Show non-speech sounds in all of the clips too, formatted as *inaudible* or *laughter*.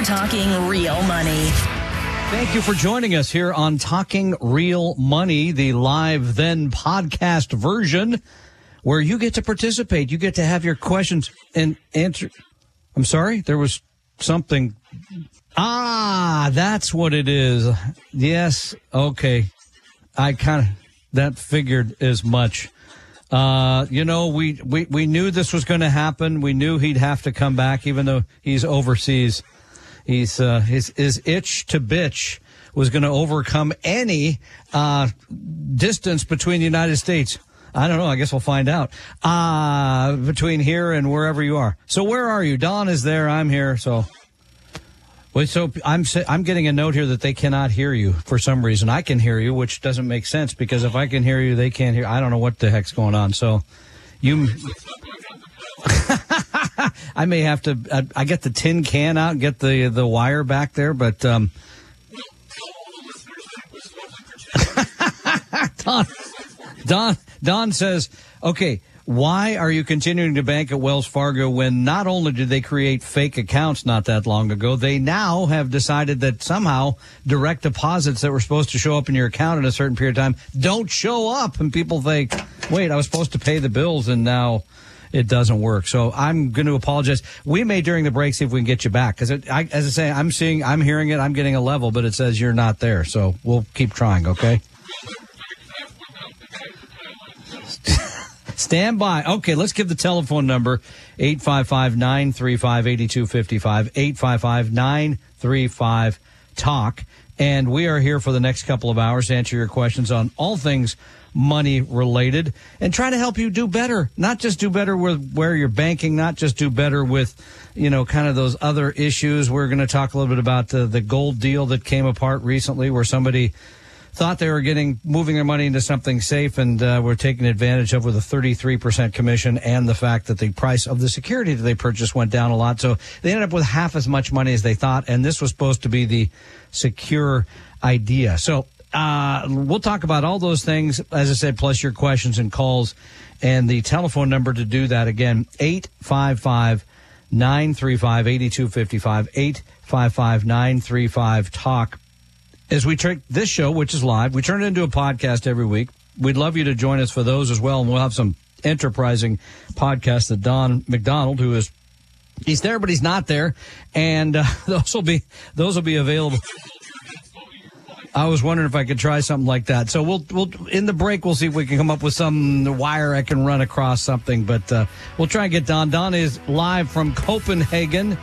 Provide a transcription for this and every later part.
you're talking real money. Thank you for joining us here on Talking Real Money, the live then podcast version where you get to participate. You get to have your questions and answer. I'm sorry, there was something. Ah, that's what it is. Yes. Okay. I kind of, that figured as much. Uh, you know, we, we, we knew this was going to happen. We knew he'd have to come back, even though he's overseas. He's, uh, his, his itch to bitch was going to overcome any, uh, distance between the United States. I don't know. I guess we'll find out. Uh, between here and wherever you are. So where are you? Don is there. I'm here. So Wait, so I'm I'm getting a note here that they cannot hear you for some reason. I can hear you, which doesn't make sense because if I can hear you, they can't hear. I don't know what the heck's going on. So, you, *laughs* I may have to. I, I, get the tin can out, and get the the wire back there, but um, *laughs* Don, Don, Don says, okay why are you continuing to bank at Wells Fargo when not only did they create fake accounts not that long ago, they now have decided that somehow direct deposits that were supposed to show up in your account in a certain period of time don't show up. And people think, wait, I was supposed to pay the bills and now it doesn't work. So I'm going to apologize. We may during the break see if we can get you back because as I say, I'm seeing, I'm hearing it, I'm getting a level, but it says you're not there. So we'll keep trying. Okay. *laughs* Stand by. Okay, let's give the telephone number 855 935 8255. 855 935 TALK. And we are here for the next couple of hours to answer your questions on all things money related and try to help you do better. Not just do better with where you're banking, not just do better with, you know, kind of those other issues. We're going to talk a little bit about the, the gold deal that came apart recently where somebody thought they were getting moving their money into something safe and uh, were taken advantage of with a 33% commission and the fact that the price of the security that they purchased went down a lot. So they ended up with half as much money as they thought. And this was supposed to be the secure idea. So uh, we'll talk about all those things, as I said, plus your questions and calls. And the telephone number to do that again, 855 935 8255, 855 935 TALK as we take this show, which is live, we turn it into a podcast every week. We'd love you to join us for those as well, and we'll have some enterprising podcasts that Don McDonald, who is he's there but he's not there, and uh, *laughs* those will be those will be available. I was wondering if I could try something like that. So we'll we'll in the break we'll see if we can come up with some wire I can run across something. But uh, we'll try and get Don. Don is live from Copenhagen,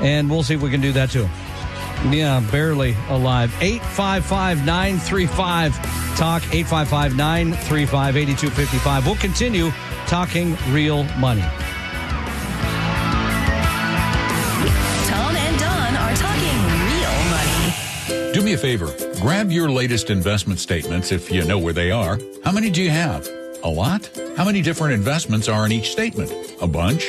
and we'll see if we can do that too. Yeah, barely alive. 855 935 Talk. 855 935 8255. We'll continue talking real money. Tom and Don are talking real money. Do me a favor. Grab your latest investment statements if you know where they are. How many do you have? A lot? How many different investments are in each statement? A bunch?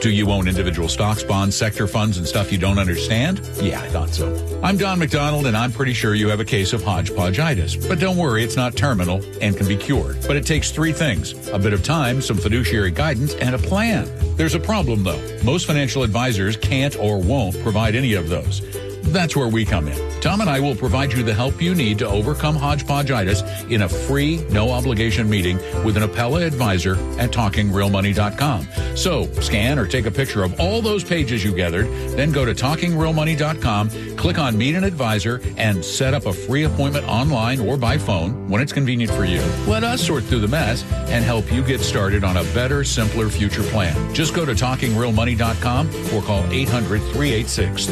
Do you own individual stocks, bonds, sector funds, and stuff you don't understand? Yeah, I thought so. I'm Don McDonald, and I'm pretty sure you have a case of hodgepodgeitis. But don't worry, it's not terminal and can be cured. But it takes three things a bit of time, some fiduciary guidance, and a plan. There's a problem, though. Most financial advisors can't or won't provide any of those. That's where we come in. Tom and I will provide you the help you need to overcome hodgepodgeitis in a free, no obligation meeting with an Apella advisor at talkingrealmoney.com. So scan or take a picture of all those pages you gathered, then go to talkingrealmoney.com, click on meet an advisor, and set up a free appointment online or by phone when it's convenient for you. Let us sort through the mess and help you get started on a better, simpler future plan. Just go to talkingrealmoney.com or call 800 386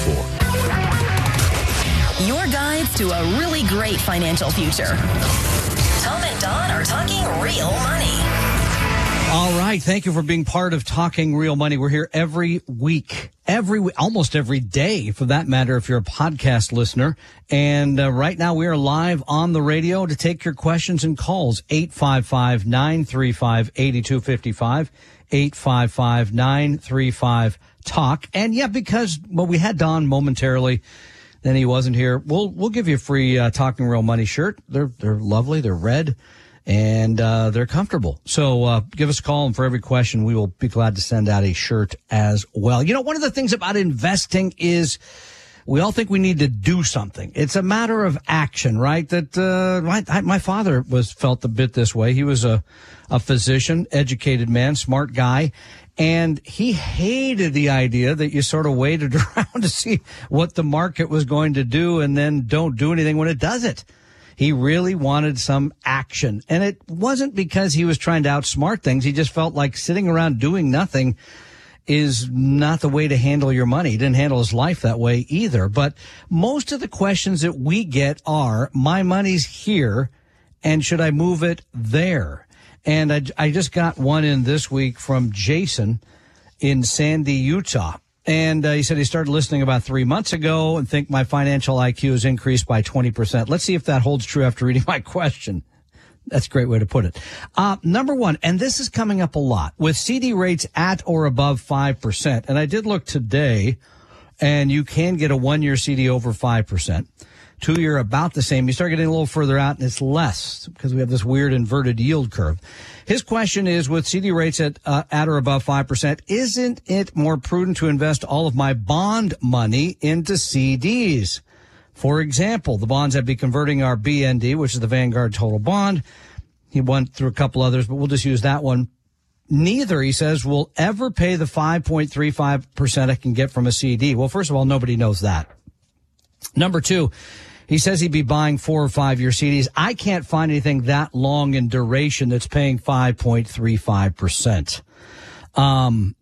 3004. Your guides to a really great financial future. Tom and Don are talking real money. All right. Thank you for being part of Talking Real Money. We're here every week, every almost every day for that matter, if you're a podcast listener. And uh, right now we are live on the radio to take your questions and calls. 855 935 8255. 855 935 talk. And yeah, because well, we had Don momentarily, then he wasn't here. We'll we'll give you a free uh, talking real money shirt. They're they're lovely. They're red, and uh, they're comfortable. So uh, give us a call, and for every question, we will be glad to send out a shirt as well. You know, one of the things about investing is we all think we need to do something. It's a matter of action, right? That uh, my, my father was felt a bit this way. He was a a physician, educated man, smart guy, and he hated the idea that you sort of waited *laughs* around to see what the market was going to do and then don't do anything when it does it. He really wanted some action. And it wasn't because he was trying to outsmart things. He just felt like sitting around doing nothing is not the way to handle your money. He didn't handle his life that way either. But most of the questions that we get are, my money's here and should I move it there? And I, I just got one in this week from Jason in Sandy, Utah. And uh, he said he started listening about three months ago and think my financial IQ has increased by 20%. Let's see if that holds true after reading *laughs* my question. That's a great way to put it. Uh, number one, and this is coming up a lot with CD rates at or above 5%. And I did look today and you can get a one year CD over 5%. Two year about the same. You start getting a little further out and it's less because we have this weird inverted yield curve. His question is with CD rates at, uh, at or above 5%, isn't it more prudent to invest all of my bond money into CDs? For example, the bonds I'd be converting are BND, which is the Vanguard Total Bond. He went through a couple others, but we'll just use that one. Neither, he says, will ever pay the 5.35% I can get from a CD. Well, first of all, nobody knows that. Number two, he says he'd be buying four or five year CDs. I can't find anything that long in duration that's paying 5.35%. Um,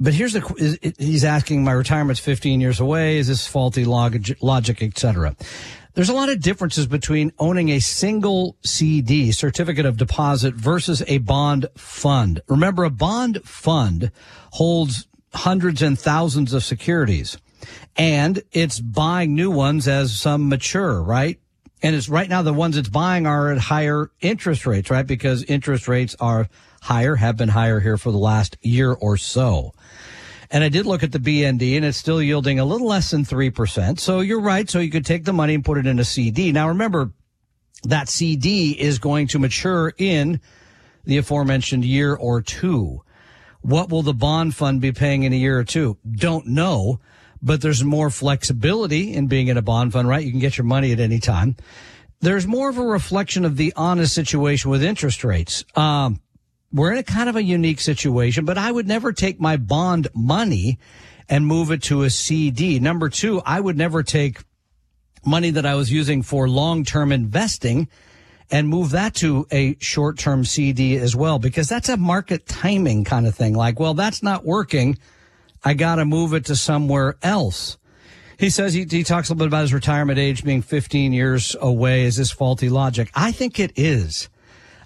but here's the, he's asking, my retirement's 15 years away. Is this faulty logic, logic etc.? There's a lot of differences between owning a single CD, certificate of deposit, versus a bond fund. Remember, a bond fund holds hundreds and thousands of securities and it's buying new ones as some mature, right? And it's right now the ones it's buying are at higher interest rates, right? Because interest rates are higher, have been higher here for the last year or so. And I did look at the BND and it's still yielding a little less than 3%. So you're right. So you could take the money and put it in a CD. Now remember that CD is going to mature in the aforementioned year or two. What will the bond fund be paying in a year or two? Don't know but there's more flexibility in being in a bond fund, right? You can get your money at any time. There's more of a reflection of the honest situation with interest rates. Um, we're in a kind of a unique situation, but I would never take my bond money and move it to a CD. Number two, I would never take money that I was using for long-term investing and move that to a short-term CD as well, because that's a market timing kind of thing. Like, well, that's not working. I got to move it to somewhere else. He says he, he talks a little bit about his retirement age being 15 years away. Is this faulty logic? I think it is.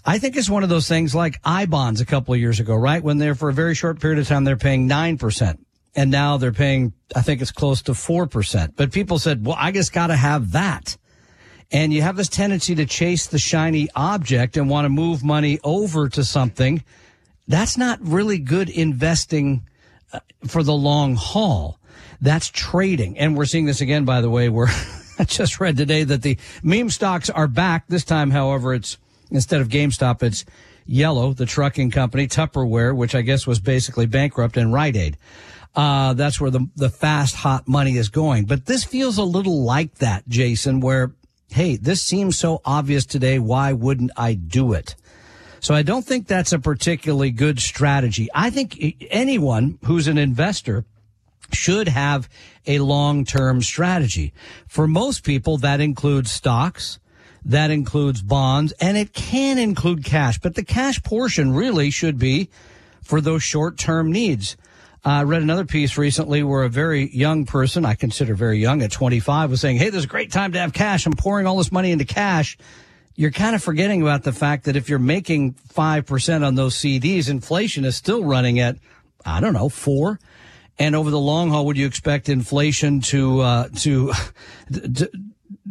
I think it's one of those things like I bonds a couple of years ago, right? When they're for a very short period of time, they're paying 9%. And now they're paying, I think it's close to 4%. But people said, well, I just got to have that. And you have this tendency to chase the shiny object and want to move money over to something. That's not really good investing for the long haul. That's trading. And we're seeing this again, by the way, where *laughs* I just read today that the meme stocks are back. This time, however, it's instead of GameStop, it's Yellow, the trucking company, Tupperware, which I guess was basically bankrupt, and Rite Aid. Uh, that's where the, the fast, hot money is going. But this feels a little like that, Jason, where, hey, this seems so obvious today. Why wouldn't I do it? So I don't think that's a particularly good strategy. I think anyone who's an investor should have a long-term strategy. For most people, that includes stocks, that includes bonds, and it can include cash, but the cash portion really should be for those short-term needs. Uh, I read another piece recently where a very young person, I consider very young at 25, was saying, Hey, there's a great time to have cash. I'm pouring all this money into cash you're kind of forgetting about the fact that if you're making 5% on those CDs, inflation is still running at, I don't know, four. And over the long haul, would you expect inflation to, uh, to, *laughs* to,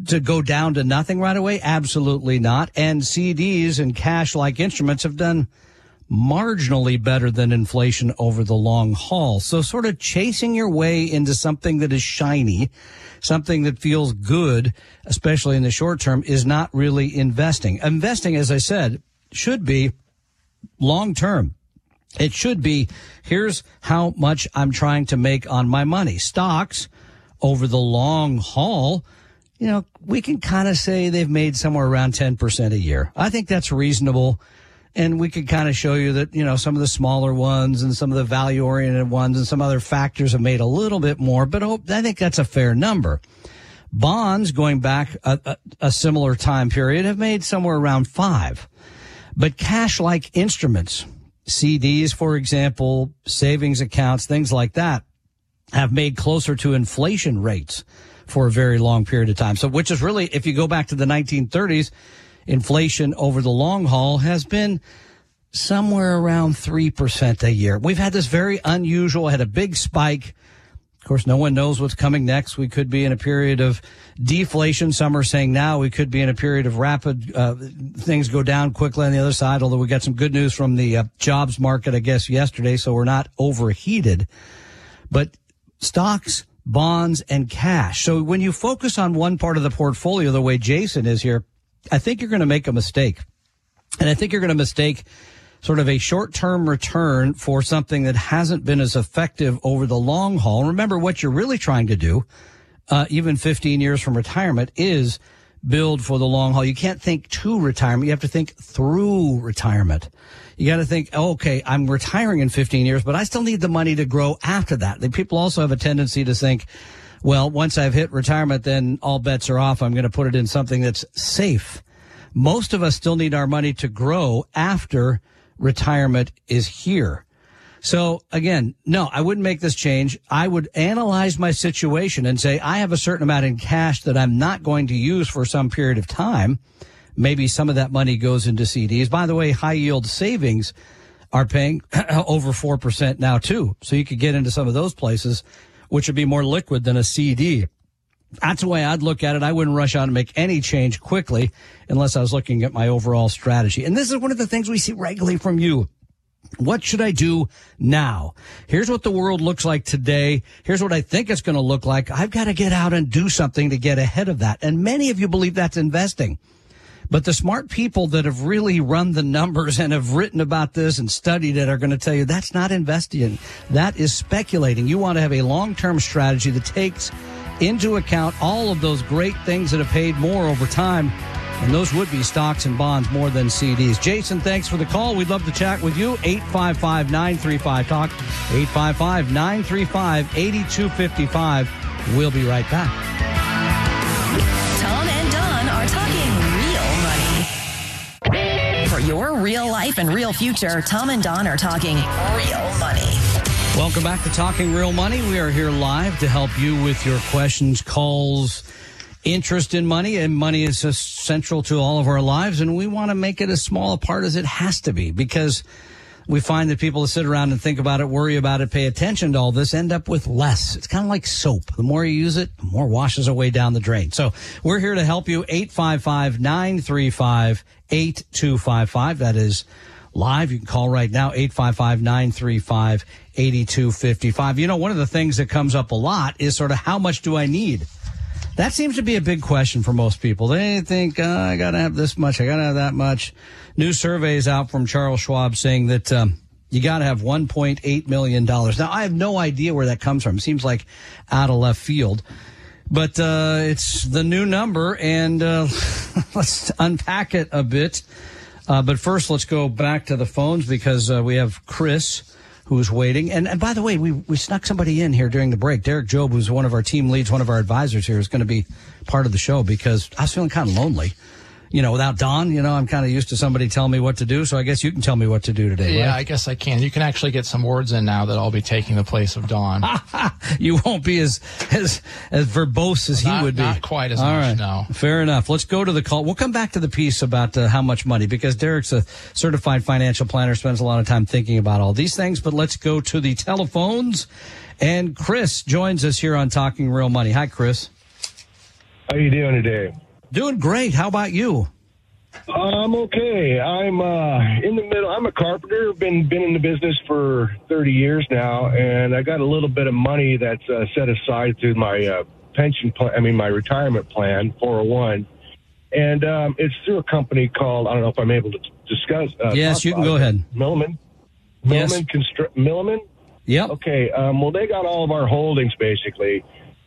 to go down to nothing right away? Absolutely not. And CDs and cash like instruments have done marginally better than inflation over the long haul. So sort of chasing your way into something that is shiny something that feels good, especially in the short term, is not really investing. Investing, as I said, should be long term. It should be here's how much I'm trying to make on my money. Stocks over the long haul, you know, we can kind of say they've made somewhere around 10% a year. I think that's reasonable. And we could kind of show you that, you know, some of the smaller ones and some of the value oriented ones and some other factors have made a little bit more, but I think that's a fair number. Bonds going back a, a, a similar time period have made somewhere around five. But cash like instruments, CDs, for example, savings accounts, things like that have made closer to inflation rates for a very long period of time. So, which is really, if you go back to the 1930s, inflation over the long haul has been somewhere around 3% a year. We've had this very unusual, had a big spike of course, no one knows what's coming next. We could be in a period of deflation. Some are saying now we could be in a period of rapid uh, things go down quickly on the other side. Although we got some good news from the uh, jobs market, I guess yesterday, so we're not overheated. But stocks, bonds, and cash. So when you focus on one part of the portfolio, the way Jason is here, I think you're going to make a mistake, and I think you're going to mistake sort of a short term return for something that hasn't been as effective over the long haul. Remember what you're really trying to do, uh, even 15 years from retirement is build for the long haul. You can't think to retirement. You have to think through retirement. You got to think, oh, okay, I'm retiring in 15 years, but I still need the money to grow after that. People also have a tendency to think, well, once I've hit retirement, then all bets are off. I'm going to put it in something that's safe. Most of us still need our money to grow after retirement is here. So again, no, I wouldn't make this change. I would analyze my situation and say, I have a certain amount in cash that I'm not going to use for some period of time. Maybe some of that money goes into CDs. By the way, high yield savings are paying *clears throat* over 4% now too. So you could get into some of those places, which would be more liquid than a CD. That's the way I'd look at it. I wouldn't rush out and make any change quickly unless I was looking at my overall strategy. And this is one of the things we see regularly from you. What should I do now? Here's what the world looks like today. Here's what I think it's going to look like. I've got to get out and do something to get ahead of that. And many of you believe that's investing. But the smart people that have really run the numbers and have written about this and studied it are going to tell you that's not investing. That is speculating. You want to have a long-term strategy that takes into account all of those great things that have paid more over time. And those would be stocks and bonds more than CDs. Jason, thanks for the call. We'd love to chat with you. 855 935 Talk. 855 935 8255. We'll be right back. Your real life and real future, Tom and Don are talking real money. Welcome back to Talking Real Money. We are here live to help you with your questions, calls, interest in money. And money is central to all of our lives. And we want to make it as small a part as it has to be because we find that people that sit around and think about it, worry about it, pay attention to all this end up with less. It's kind of like soap. The more you use it, the more washes away down the drain. So we're here to help you. 855 935 8255. That is live. You can call right now, 855 935 8255. You know, one of the things that comes up a lot is sort of how much do I need? That seems to be a big question for most people. They think, oh, I got to have this much, I got to have that much. New surveys out from Charles Schwab saying that um, you got to have $1.8 million. Now, I have no idea where that comes from. Seems like out of left field. But uh, it's the new number, and uh, *laughs* let's unpack it a bit. Uh, but first, let's go back to the phones because uh, we have Chris who's waiting. And, and by the way, we, we snuck somebody in here during the break. Derek Jobe, who's one of our team leads, one of our advisors here, is going to be part of the show because I was feeling kind of lonely you know, without Don, you know, I'm kind of used to somebody telling me what to do. So I guess you can tell me what to do today. Yeah, right? I guess I can. You can actually get some words in now that I'll be taking the place of Don. *laughs* you won't be as as as verbose as not, he would be. Not quite as All much. Right. No. Fair enough. Let's go to the call. We'll come back to the piece about uh, how much money because Derek's a certified financial planner, spends a lot of time thinking about all these things. But let's go to the telephones. And Chris joins us here on Talking Real Money. Hi, Chris. How are you doing today? Doing great. How about you? I'm okay. I'm uh, in the middle. I'm a carpenter. Been been in the business for 30 years now, and I got a little bit of money that's uh, set aside through my uh, pension plan. I mean, my retirement plan, 401. and um, it's through a company called I don't know if I'm able to discuss. Uh, Yes, you can go ahead. Milliman. Yes. Milliman Constru- Milliman. Yep. Okay. Um, well, they got all of our holdings basically.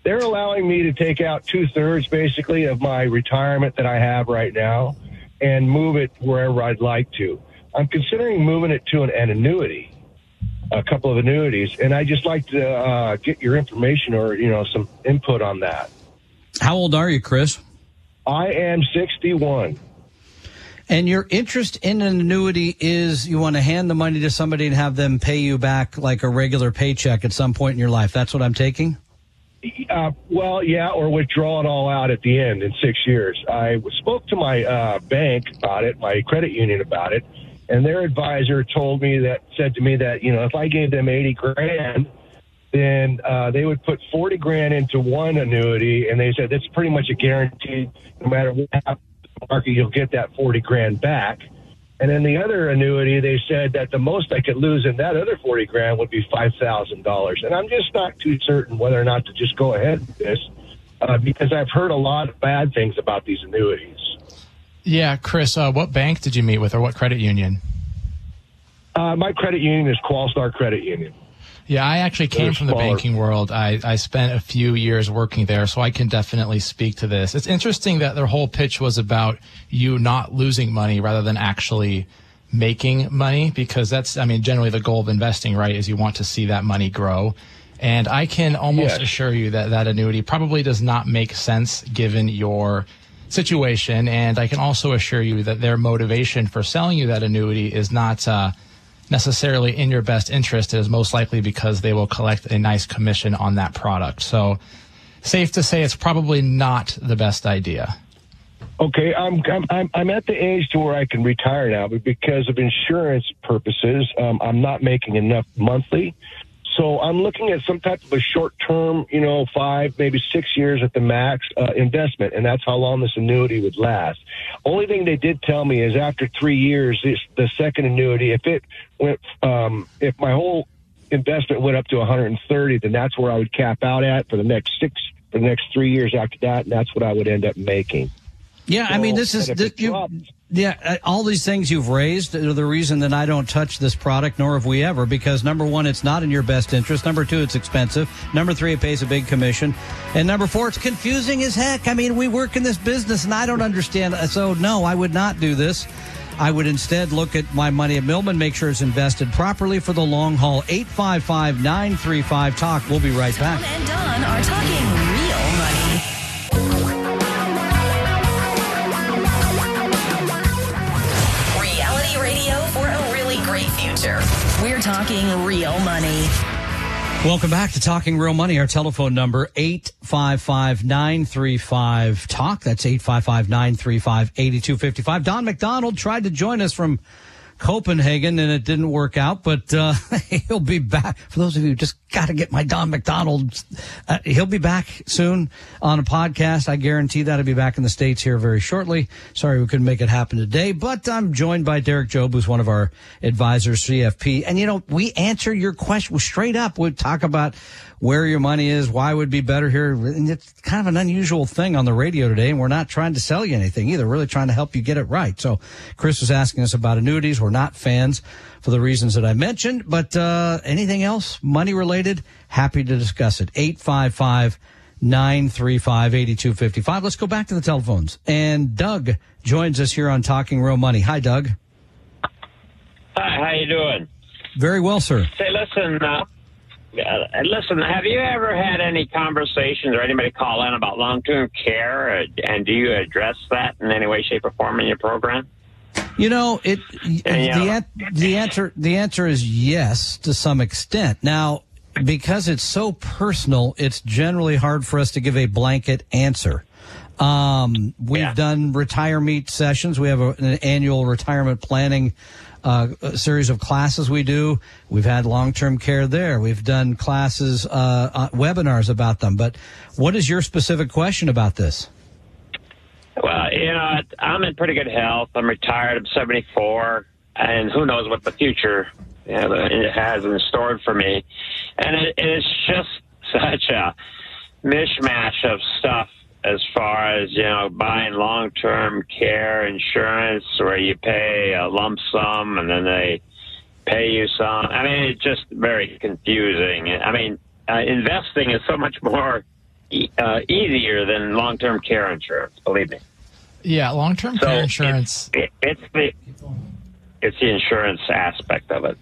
They're allowing me to take out two thirds basically of my retirement that I have right now and move it wherever I'd like to. I'm considering moving it to an, an annuity, a couple of annuities, and I just like to uh, get your information or you know some input on that. How old are you, Chris? I am 61. And your interest in an annuity is you want to hand the money to somebody and have them pay you back like a regular paycheck at some point in your life. That's what I'm taking? Uh, well, yeah, or withdraw it all out at the end in six years. I spoke to my uh, bank about it, my credit union about it, and their advisor told me that said to me that you know if I gave them eighty grand, then uh, they would put forty grand into one annuity, and they said that's pretty much a guarantee. No matter what happens in the market, you'll get that forty grand back. And then the other annuity, they said that the most I could lose in that other forty grand would be five thousand dollars. And I'm just not too certain whether or not to just go ahead with this uh, because I've heard a lot of bad things about these annuities. Yeah, Chris, uh, what bank did you meet with or what credit union? Uh, my credit union is Qualstar Credit Union. Yeah, I actually came from the banking world. I, I spent a few years working there, so I can definitely speak to this. It's interesting that their whole pitch was about you not losing money rather than actually making money, because that's, I mean, generally the goal of investing, right, is you want to see that money grow. And I can almost Yes. assure you that that annuity probably does not make sense given your situation. And I can also assure you that their motivation for selling you that annuity is not, uh, necessarily in your best interest is most likely because they will collect a nice commission on that product. So, safe to say it's probably not the best idea. Okay, I'm I'm I'm, I'm at the age to where I can retire now, but because of insurance purposes, um, I'm not making enough monthly. So I'm looking at some type of a short term, you know, five, maybe six years at the max uh, investment, and that's how long this annuity would last. Only thing they did tell me is after three years, this, the second annuity, if it went, um, if my whole investment went up to 130, then that's where I would cap out at for the next six, for the next three years after that, and that's what I would end up making. Yeah, I mean, this is and this, you, yeah. uh, All these things you've raised are the reason that I don't touch this product, nor have we ever, because number one, it's not in your best interest. Number two, it's expensive. Number three, it pays a big commission, and number four, it's confusing as heck. I mean, we work in this business, and I don't understand. So no, I would not do this. I would instead look at my money at Milliman, make sure it's invested properly for the long haul. 855 935 Talk. We'll be right back. Tom and Don are talking talking real money. Welcome back to Talking Real Money. Our telephone number, 855-935-TALK. That's 855-935-8255. Don McDonald tried to join us from Copenhagen and it didn't work out, but uh, *laughs* he'll be back. For those of you who just got to get my Don McDonald, uh, he'll be back soon on a podcast. I guarantee that he'll be back in the States here very shortly. Sorry we couldn't make it happen today, but I'm joined by Derek Jobe, who's one of our advisors, CFP. And, you know, we answer your question straight up. We talk about where your money is, why it would be better here. And it's kind of an unusual thing on the radio today, and we're not trying to sell you anything either. We're really trying to help you get it right. So Chris was asking us about annuities. We're not fans for the reasons that I mentioned, but uh, anything else money related, happy to discuss it. 855 935 8255. Let's go back to the telephones. And Doug joins us here on Talking Real Money. Hi, Doug. Hi, how you doing? Very well, sir. Say, listen, uh, uh, listen. Have you ever had any conversations or anybody call in about long-term care, uh, and do you address that in any way, shape, or form in your program? You know, it Yeah. the an- the answer the answer is yes to some extent. Now, because it's so personal, it's generally hard for us to give a blanket answer. Um, we've Yeah. done retire meet sessions. We have a, an annual retirement planning uh, a series of classes we do. We've had long term care there. We've done classes, uh, uh, webinars about them. But what is your specific question about this? Well, you know, I'm in pretty good health. I'm retired. I'm 74, and who knows what the future you know, it has in store for me. And it, it is just *laughs* such a mishmash of stuff as far as you know buying long-term care insurance where you pay a lump sum and then they pay you some. I mean, it's just very confusing. I mean, uh, investing is so much more e- uh, easier than long-term care insurance. Believe me. Yeah, long-term So care it- insurance. It, it's the it's the insurance aspect of it.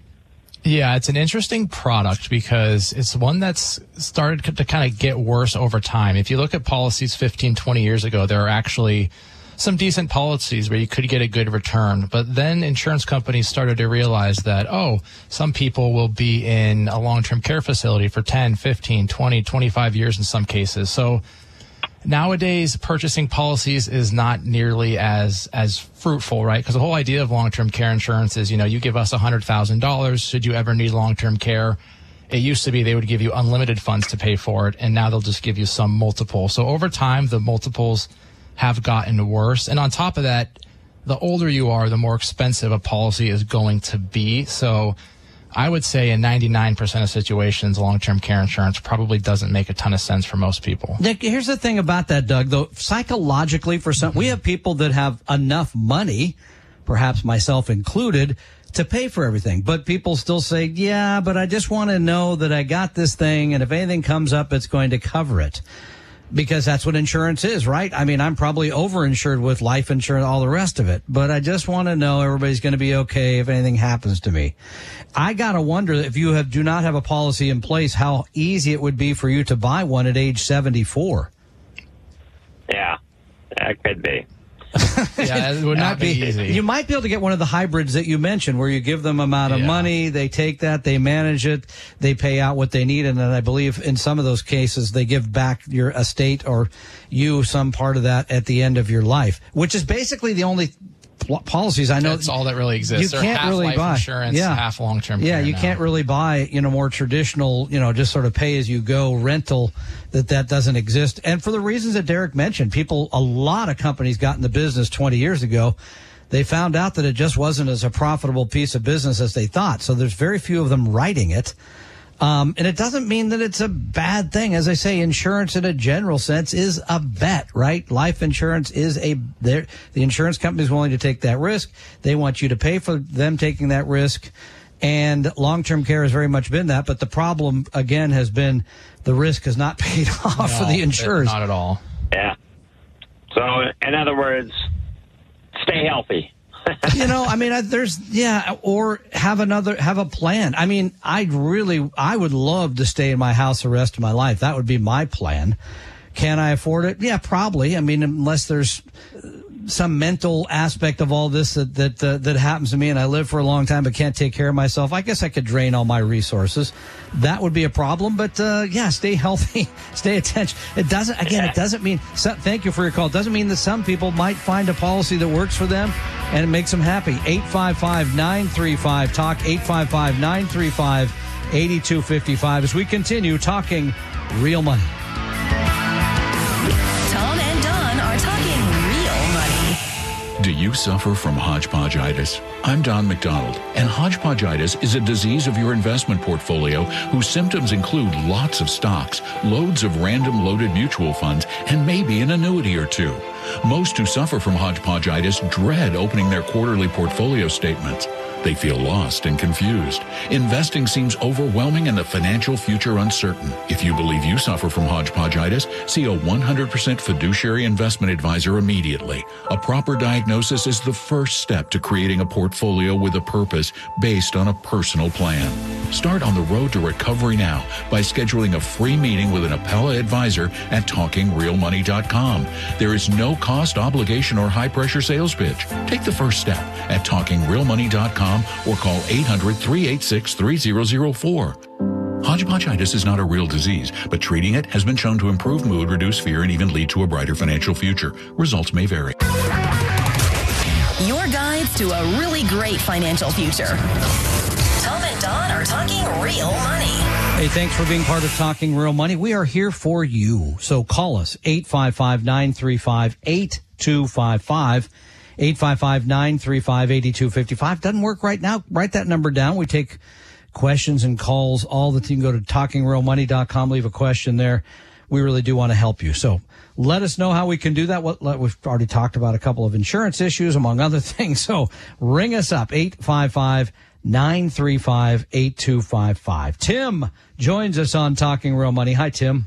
Yeah, it's an interesting product because it's one that's started to kind of get worse over time. If you look at policies 15, 20 years ago, there are actually some decent policies where you could get a good return. But then insurance companies started to realize that, oh, some people will be in a long-term care facility for 10, 15, 20, 25 years in some cases. So nowadays purchasing policies is not nearly as as fruitful right? Because the whole idea of long-term care insurance is you know you give us $100000 should you ever need long-term care it used to be they would give you unlimited funds to pay for it and now they'll just give you some multiple. So over time the multiples have gotten worse. And on top of that the older you are the more expensive a policy is going to be. So I would say in 99% of situations, long-term care insurance probably doesn't make a ton of sense for most people. Nick, here's the thing about that, Doug. Though psychologically, for some, we have people that have enough money, perhaps myself included, to pay for everything. But people still say, "Yeah, but I just want to know that I got this thing, and if anything comes up, it's going to cover it." Because that's what insurance is, right? I mean, I'm probably overinsured with life insurance, all the rest of it, but I just want to know everybody's going to be okay if anything happens to me. I gotta wonder if you have do not have a policy in place, how easy it would be for you to buy one at age 74. Yeah, that could be. *laughs* Yeah, it would not be easy. You might be able to get one of the hybrids that you mentioned, where you give them amount of Yeah. money, they take that, they manage it, they pay out what they need, and then I believe in some of those cases they give back your estate or you some part of that at the end of your life, which is basically the only policies I know. That's all that really exists. You can't half really life buy insurance, yeah. half long-term Yeah, you now. can't really buy you know more traditional you know just sort of pay as you go rental that that doesn't exist. And for the reasons that Derek mentioned, people a lot of companies got in the business 20 years ago. They found out that it just wasn't as a profitable piece of business as they thought. So there's very few of them writing it. Um, and it doesn't mean that it's a bad thing. As I say, insurance in a general sense is a bet, right? Life insurance is a, the insurance company is willing to take that risk. They want you to pay for them taking that risk. And long-term care has very much been that. But the problem, again, has been the risk has not *laughs* paid off for the it- insurers. Not at all. Yeah. So, in other words, stay healthy. *laughs* you know, I mean, I, there's, yeah, or have another, have a plan. I mean, I'd really, I would love to stay in my house the rest of my life. That would be my plan. Can I afford it? Yeah, probably. I mean, unless there's some mental aspect of all this that that uh, that happens to me, and I live for a long time but can't take care of myself. I guess I could drain all my resources. That would be a problem. But uh, yeah, stay healthy, *laughs* stay attention. It doesn't. Again, it doesn't mean. So, thank you for your call. It doesn't mean that some people might find a policy that works for them and it makes them happy. 855 935 Talk, 855 935 8255 as we continue talking real money. Do you suffer from hodgepodgeitis? I'm Don McDonald, and hodgepodgeitis is a disease of your investment portfolio whose symptoms include lots of stocks, loads of random loaded mutual funds, and maybe an annuity or two. Most who suffer from hodgepodgeitis dread opening their quarterly portfolio statements. They feel lost and confused. Investing seems overwhelming and the financial future uncertain. If you believe you suffer from hodgepodgeitis, see a 100% fiduciary investment advisor immediately. A proper diagnosis is the first step to creating a portfolio with a purpose based on a personal plan. Start on the road to recovery now by scheduling a free meeting with an Apella advisor at talkingrealmoney.com. There is no cost, obligation, or high pressure sales pitch. Take the first step at talkingrealmoney.com or call 800 386 3004. Hodgepodgeitis is not a real disease, but treating it has been shown to improve mood, reduce fear, and even lead to a brighter financial future. Results may vary. Your guides to a really great financial future. Don are talking real money. Hey, thanks for being part of Talking Real Money. We are here for you. So call us 855-935-8255. 855-935-8255. Doesn't work right now. Write that number down. We take questions and calls all the time. Go to talkingrealmoney.com, leave a question there. we really do want to help you. So let us know how we can do that. We've already talked about a couple of insurance issues, among other *laughs* things. So ring us up, 855 935 8255. Tim joins us on Talking Real Money. Hi, Tim.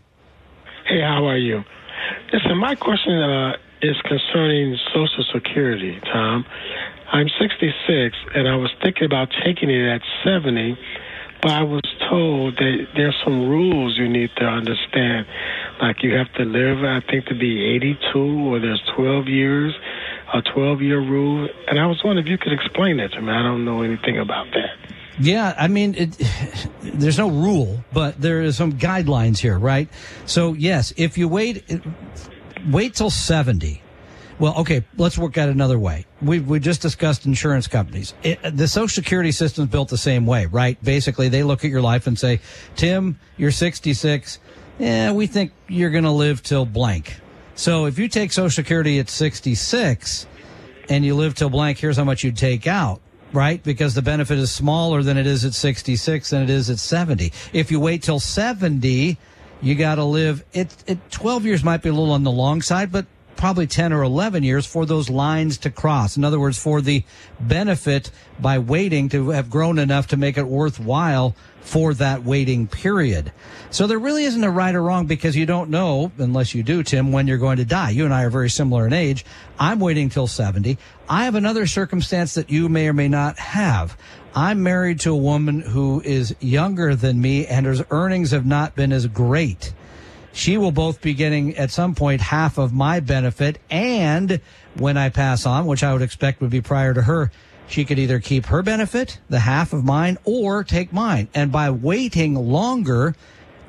Hey, how are you? Listen, my question uh, is concerning Social Security, Tom. I'm 66, and I was thinking about taking it at 70, but I was told that there's some rules you need to understand. Like you have to live, I think, to be 82, or there's 12 years, a 12 year rule. And I was wondering if you could explain that to me. I don't know anything about that. Yeah, I mean, it, *sighs* there's no rule, but there is some guidelines here, right? So yes, if you wait, wait till 70. Well, okay, let's work at another way. We we just discussed insurance companies. It, the Social Security system is built the same way, right? Basically, they look at your life and say, "Tim, you're 66. Yeah, we think you're going to live till blank." So if you take Social Security at 66 and you live till blank, here's how much you'd take out right? Because the benefit is smaller than it is at 66 than it is at 70. If you wait till 70, you got to live it, it 12 years might be a little on the long side, but probably 10 or 11 years for those lines to cross. In other words, for the benefit by waiting to have grown enough to make it worthwhile for that waiting period. So there really isn't a right or wrong because you don't know, unless you do, Tim, when you're going to die. You and I are very similar in age. I'm waiting till 70. I have another circumstance that you may or may not have. I'm married to a woman who is younger than me and her earnings have not been as great she will both be getting at some point half of my benefit and when I pass on, which I would expect would be prior to her, she could either keep her benefit, the half of mine, or take mine. And by waiting longer,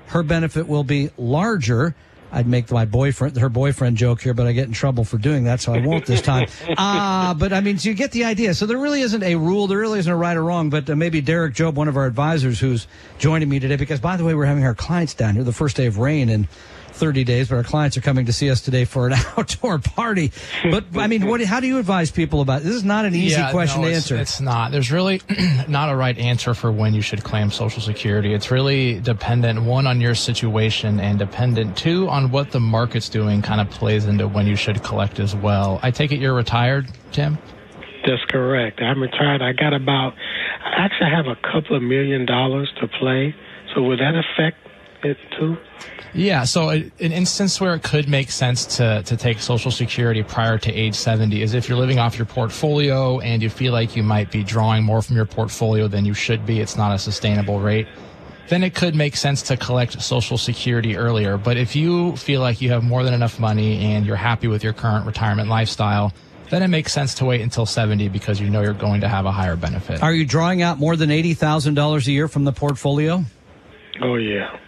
her benefit will be larger. I'd make my boyfriend, her boyfriend joke here, but I get in trouble for doing that, so I won't this time. Uh, *laughs* but I mean, so you get the idea. So there really isn't a rule. There really isn't a right or wrong, but uh, maybe Derek Jobe, one of our advisors who's joining me today, because by the way, we're having our clients down here the first day of rain and 30 days, but our clients are coming to see us today for an *laughs* outdoor party. But I mean, what, how do you advise people about this? Is not an easy yeah, question no, to answer. It's not. There's really *clears throat* not a right answer for when you should claim Social Security. It's really dependent one on your situation and dependent two on what the market's doing. Kind of plays into when you should collect as well. I take it you're retired, Tim. That's correct. I'm retired. I got about. I actually have a couple of million dollars to play. So would that affect it too? Yeah, so an instance where it could make sense to, to take Social Security prior to age 70 is if you're living off your portfolio and you feel like you might be drawing more from your portfolio than you should be, it's not a sustainable rate, then it could make sense to collect Social Security earlier. But if you feel like you have more than enough money and you're happy with your current retirement lifestyle, then it makes sense to wait until 70 because you know you're going to have a higher benefit. Are you drawing out more than $80,000 a year from the portfolio? Oh, yeah.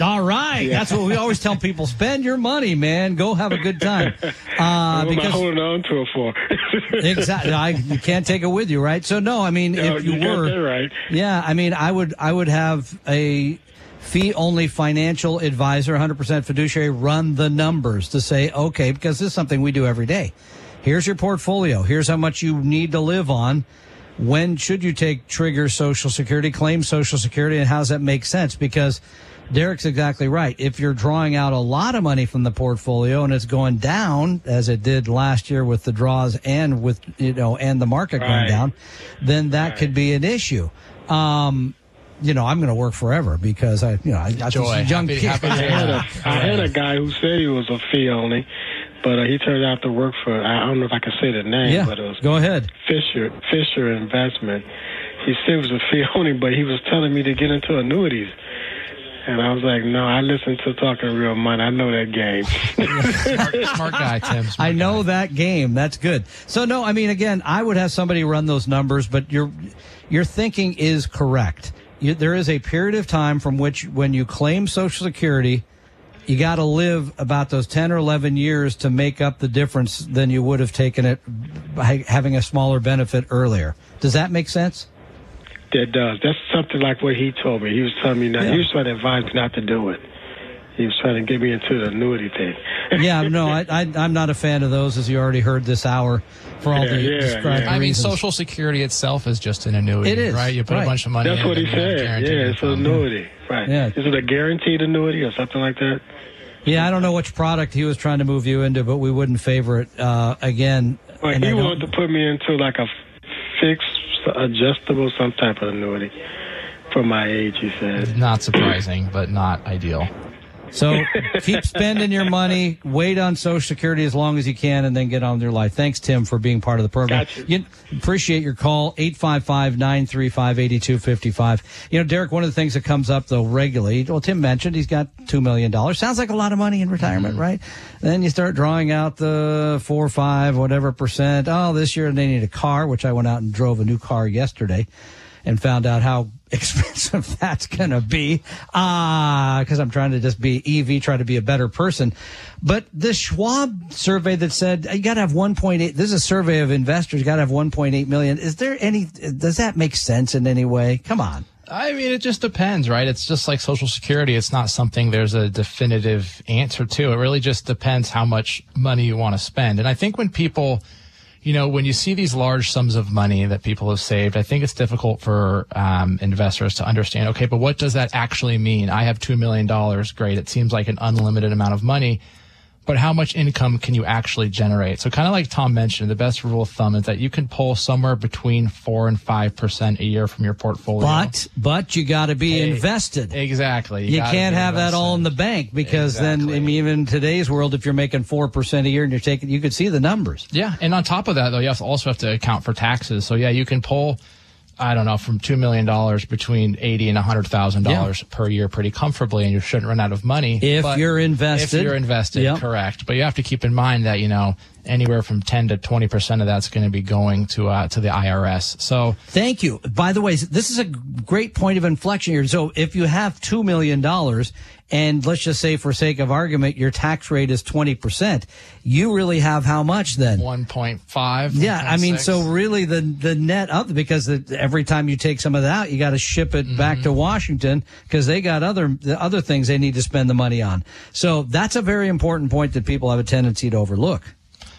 All right, yeah. that's what we always tell people: spend your money, man. Go have a good time. *laughs* Uh, what because, am I holding on to it for? *laughs* exactly, I, you can't take it with you, right? So no, I mean, no, if you, you were right, yeah, I mean, I would, I would have a fee only financial advisor, 100% fiduciary, run the numbers to say, okay, because this is something we do every day. Here's your portfolio. Here's how much you need to live on when should you take trigger Social Security, claim Social Security, and how does that make sense? Because Derek's exactly right. If you're drawing out a lot of money from the portfolio and it's going down as it did last year with the draws and with you know and the market right. going down, then that right. could be an issue. Um, you know, I'm going to work forever because I, you know, I got Joy. this young happy, kid. Happy I, had a, I had a guy who said he was a fee only, but uh, he turned out to work for I don't know if I can say the name, yeah, but it was go ahead. Fisher Fisher Investment. He said it was a fee *laughs* only, but he was telling me to get into annuities. And I was like, no, I listen to Talking Real Money. I know that game. *laughs* smart, smart, guy, Tim. Smart I know guy. that game. That's good. So no, I mean, again, I would have somebody run those numbers, but your your thinking is correct. You, there is a period of time from which, when you claim Social Security, you got to live about those 10 or 11 years to make up the difference than you would have taken it by having a smaller benefit earlier. Does that make sense? That does. That's something like what he told me. He was telling me not. Yeah. He was trying to advise me not to do it. He was trying to get me into the annuity thing. yeah, no, *laughs* I, I, am not a fan of those, as you already heard this hour, for all Yeah, the yeah, described yeah. I mean. Social Security itself is just an annuity. It is, right? You put right. a bunch of money. That's in what he and said. Yeah, it's an annuity. Right. Yeah. Is it a guaranteed annuity or something like that? Yeah, I don't know which product he was trying to move you into, but we wouldn't favor it. Uh, again, Well, he wanted to put me into like a fixed, adjustable, some type of annuity for my age. He said. Not surprising, but not ideal. So keep spending your money, wait on Social Security as long as you can, and then get on with your life. Thanks, Tim, for being part of the program. Gotcha. You, appreciate your call, 855-935-8255. You know, Derek, one of the things that comes up, though, regularly, well, Tim mentioned he's got $2 million. Sounds like a lot of money in retirement, mm-hmm. right? Then you start drawing out the four or five, whatever percent. Oh, this year they need a car, which I went out and drove a new car yesterday and found out how *laughs* expensive that's going to be. Ah, because I'm trying to just be EV, try to be a better person. But this Schwab survey that said you got to have 1.8, this is a survey of investors, got to have 1.8 million. Is there any, does that make sense in any way? Come on. I mean, it just depends, right? It's just like Social Security. It's not something there's a definitive answer to. It really just depends how much money you want to spend. And I think when people, you know, when you see these large sums of money that people have saved, I think it's difficult for um, investors to understand. Okay, but what does that actually mean? I have two million dollars. Great. It seems like an unlimited amount of money. But how much income can you actually generate? So kind of like Tom mentioned, the best rule of thumb is that you can pull somewhere between four and five percent a year from your portfolio. But, but you got to be Hey, invested. Exactly. You gotta can't have that all in the bank because then, I mean, even in today's world, if you're making 4% a year and you're taking, you could see the numbers. Yeah, and on top of that, though, you also have to account for taxes. So yeah, you can pull, I don't know, from two million dollars between eighty and hundred thousand dollars per year pretty comfortably, and you shouldn't run out of money If But you're invested. If you're invested, Yep. correct. But you have to keep in mind that you know anywhere from ten to twenty percent of that's going to be going to uh, to the IRS. So Thank you. By the way, this is a great point of inflection here. So if you have $2 million and let's just say for sake of argument, your tax rate is 20%, you really have how much then? one point five. Yeah, I mean, so really the the net up because the, every time you take some of that out, you got to ship it mm-hmm. back to Washington because they got other the other things they need to spend the money on. So that's a very important point that people have a tendency to overlook.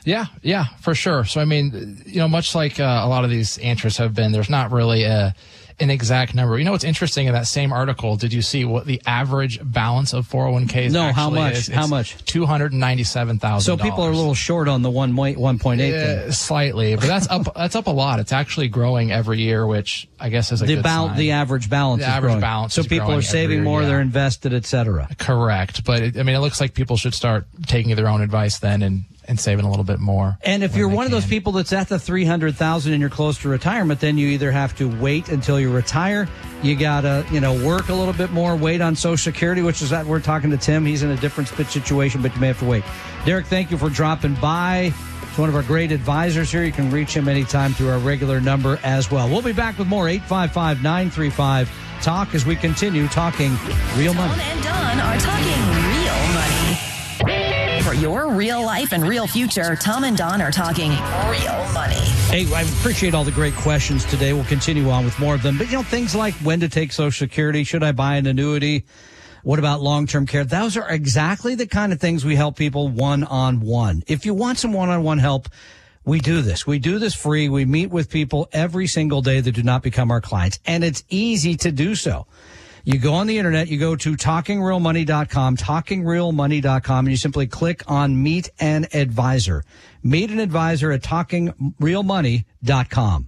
Yeah, yeah, for sure. So I mean, you know, much like uh, a lot of these answers have been, there's not really a an exact number. You know what's interesting in that same article? Did you see what the average balance of 401ks? Is? No, how much? Is? How much? Two hundred ninety-seven thousand. So people are a little short on the one one point eight. Uh, slightly, but that's up. That's up a lot. It's actually growing every year, which I guess is a The good the average balance The is average growing. balance so people are saving year, more, yeah. they're invested, etc. Correct, but it, I mean, it looks like people should start taking their own advice then and and saving a little bit more. And if you're they one of those people that's at the 300,000 and you're close to retirement, then you either have to wait until you retire, you got to, you know, work a little bit more, wait on social security, which is that we're talking to Tim, he's in a different situation, but you may have to wait. Derek, thank you for dropping by. He's one of our great advisors here. You can reach him anytime through our regular number as well. We'll be back with more 855-935 talk as we continue talking real Tom money. and Don are talking real money. For your real life and real future, Tom and Don are talking real money. Hey, I appreciate all the great questions today. We'll continue on with more of them. But, you know, things like when to take Social Security, should I buy an annuity? What about long term care? Those are exactly the kind of things we help people one on one. If you want some one on one help, we do this. We do this free. We meet with people every single day that do not become our clients, and it's easy to do so. You go on the internet, you go to talkingrealmoney.com, talkingrealmoney.com, and you simply click on meet an advisor. Meet an advisor at talkingrealmoney.com.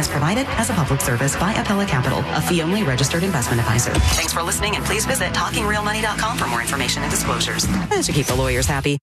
is provided as a public service by Apella Capital, a fee-only registered investment advisor. Thanks for listening, and please visit talkingrealmoney.com for more information and disclosures. To keep the lawyers happy.